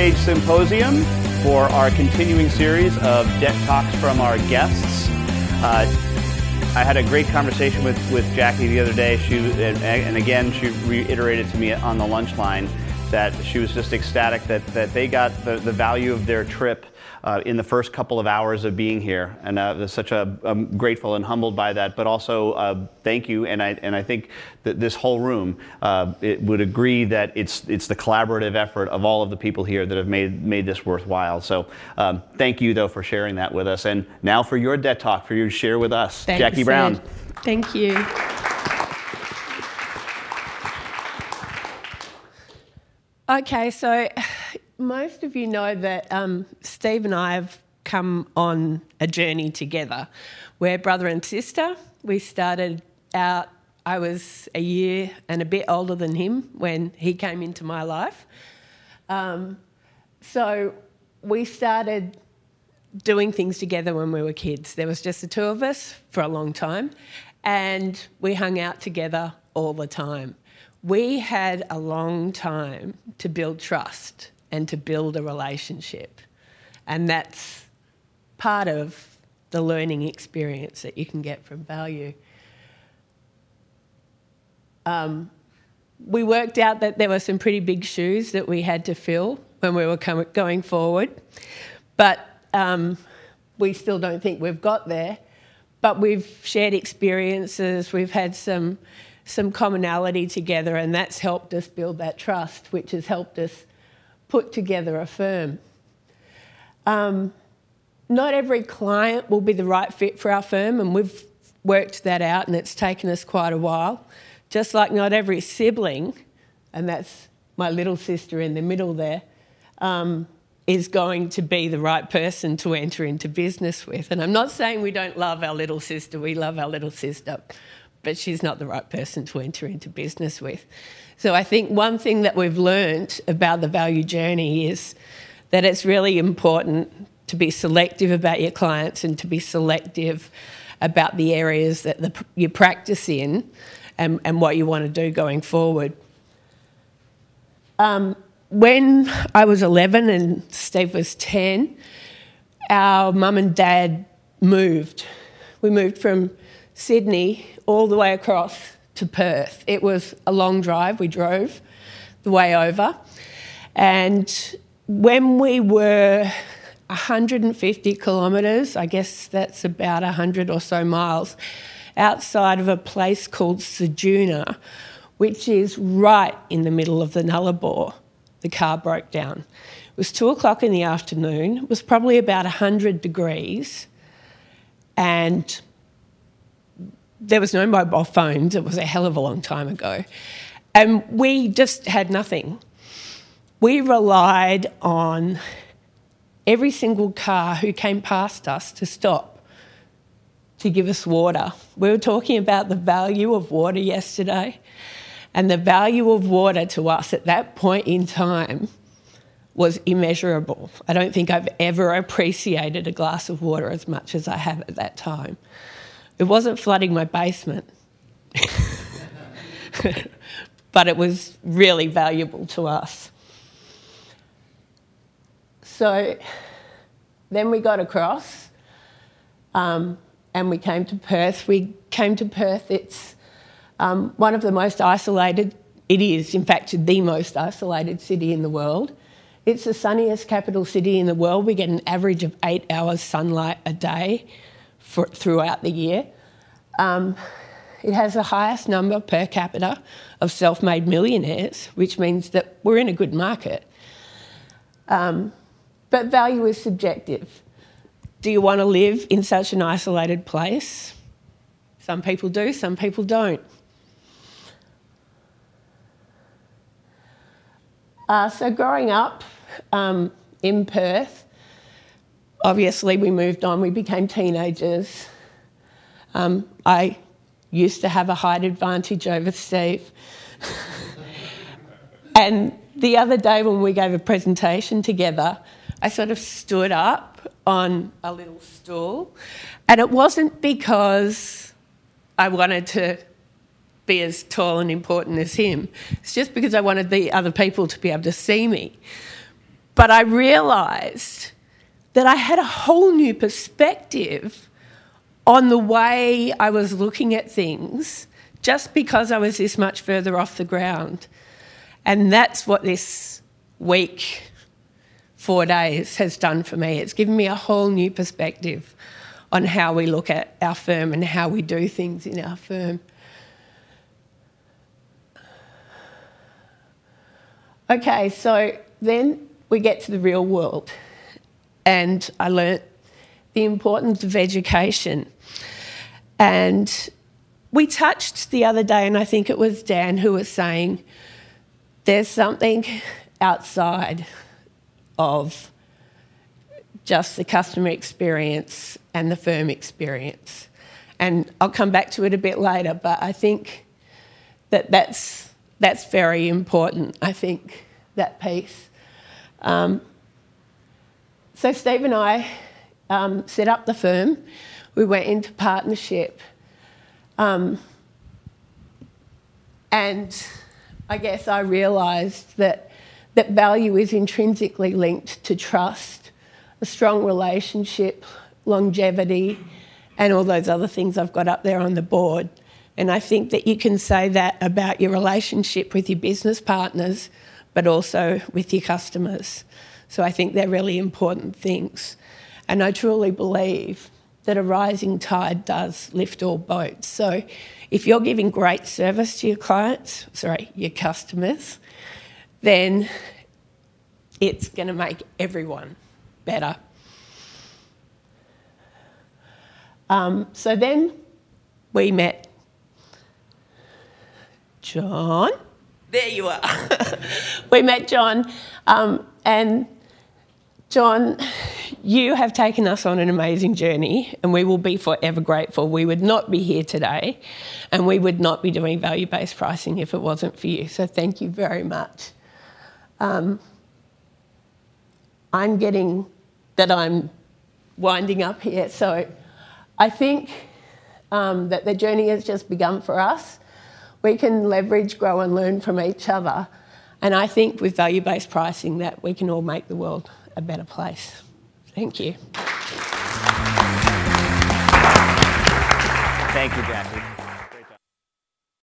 Stage Symposium for our continuing series of debt talks from our guests. Uh, I had a great conversation with, with Jackie the other day. She and, and again she reiterated to me on the lunch line that she was just ecstatic that, that they got the, the value of their trip uh, in the first couple of hours of being here. And uh, such a I'm grateful and humbled by that, but also uh, thank you. And I, and I think that this whole room uh, would agree that it's, it's the collaborative effort of all of the people here that have made, made this worthwhile. So um, thank you, though, for sharing that with us. And now for your debt talk, for you to share with us. Thanks, Jackie Brown. Ed. Thank you. Okay, so most of you know that um, Steve and I have come on a journey together. We're brother and sister. We started out, I was a year and a bit older than him when he came into my life. Um, so we started doing things together when we were kids. There was just the two of us for a long time, and we hung out together all the time. We had a long time to build trust and to build a relationship. And that's part of the learning experience that you can get from value. Um, we worked out that there were some pretty big shoes that we had to fill when we were going forward, but um, we still don't think we've got there. But we've shared experiences, we've had some, some commonality together, and that's helped us build that trust, which has helped us put together a firm. Um, not every client will be the right fit for our firm, and we've worked that out, and it's taken us quite a while. Just like not every sibling, and that's my little sister in the middle there, um, is going to be the right person to enter into business with. And I'm not saying we don't love our little sister, we love our little sister, but she's not the right person to enter into business with. So I think one thing that we've learned about the value journey is that it's really important to be selective about your clients and to be selective about the areas that the, you practice in and, and, what you want to do going forward. Um, when I was 11 and Steve was 10, our mum and dad moved. We moved from Sydney all the way across to Perth. It was a long drive. We drove the way over. And when we were 150 kilometres, I guess that's about 100 or so miles, outside of a place called Ceduna, which is right in the middle of the Nullarbor, the car broke down. It was two o'clock in the afternoon. It was probably about 100 degrees. And there was no mobile phones. It was a hell of a long time ago. And we just had nothing. We relied on every single car who came past us to stop to give us water. We were talking about the value of water yesterday, and the value of water to us at that point in time was immeasurable. I don't think I've ever appreciated a glass of water as much as I have at that time. It wasn't flooding my basement, but it was really valuable to us. So then we got across um, and we came to Perth. We came to Perth, it's um, one of the most isolated, it is, in fact, the most isolated city in the world. It's the sunniest capital city in the world. We get an average of eight hours sunlight a day for, throughout the year. Um, it has the highest number per capita of self made millionaires, which means that we're in a good market. Um, but value is subjective. Do you want to live in such an isolated place? Some people do, some people don't. Uh, so, growing up um, in Perth, obviously we moved on, we became teenagers. Um, I used to have a height advantage over Steve. and the other day when we gave a presentation together, I sort of stood up on a little stool. And it wasn't because I wanted to be as tall and important as him, it's just because I wanted the other people to be able to see me. But I realised that I had a whole new perspective on the way I was looking at things just because I was this much further off the ground. And that's what this week, four days, has done for me. It's given me a whole new perspective on how we look at our firm and how we do things in our firm. Okay, so then we get to the real world, and I learnt the importance of education. And we touched the other day, and I think it was Dan who was saying there's something outside of just the customer experience and the firm experience. And I'll come back to it a bit later, but I think that that's, that's very important, I think, that piece. Um, so Steve and I um, set up the firm. We went into partnership. Um, and I guess I realised that, that value is intrinsically linked to trust, a strong relationship, longevity, and all those other things I've got up there on the board. And I think that you can say that about your relationship with your business partners, but also with your customers. So I think they're really important things. And I truly believe that a rising tide does lift all boats. So if you're giving great service to your clients, sorry, your customers, then it's going to make everyone better. Um, so then we met John. There you are. we met John, um, and John, you have taken us on an amazing journey, and we will be forever grateful. We would not be here today, and we would not be doing value based pricing if it wasn't for you. So, thank you very much. Um, I'm getting that I'm winding up here, so I think um, that the journey has just begun for us. We can leverage, grow, and learn from each other. And I think with value based pricing, that we can all make the world a better place. Thank you. Thank you, Jackie.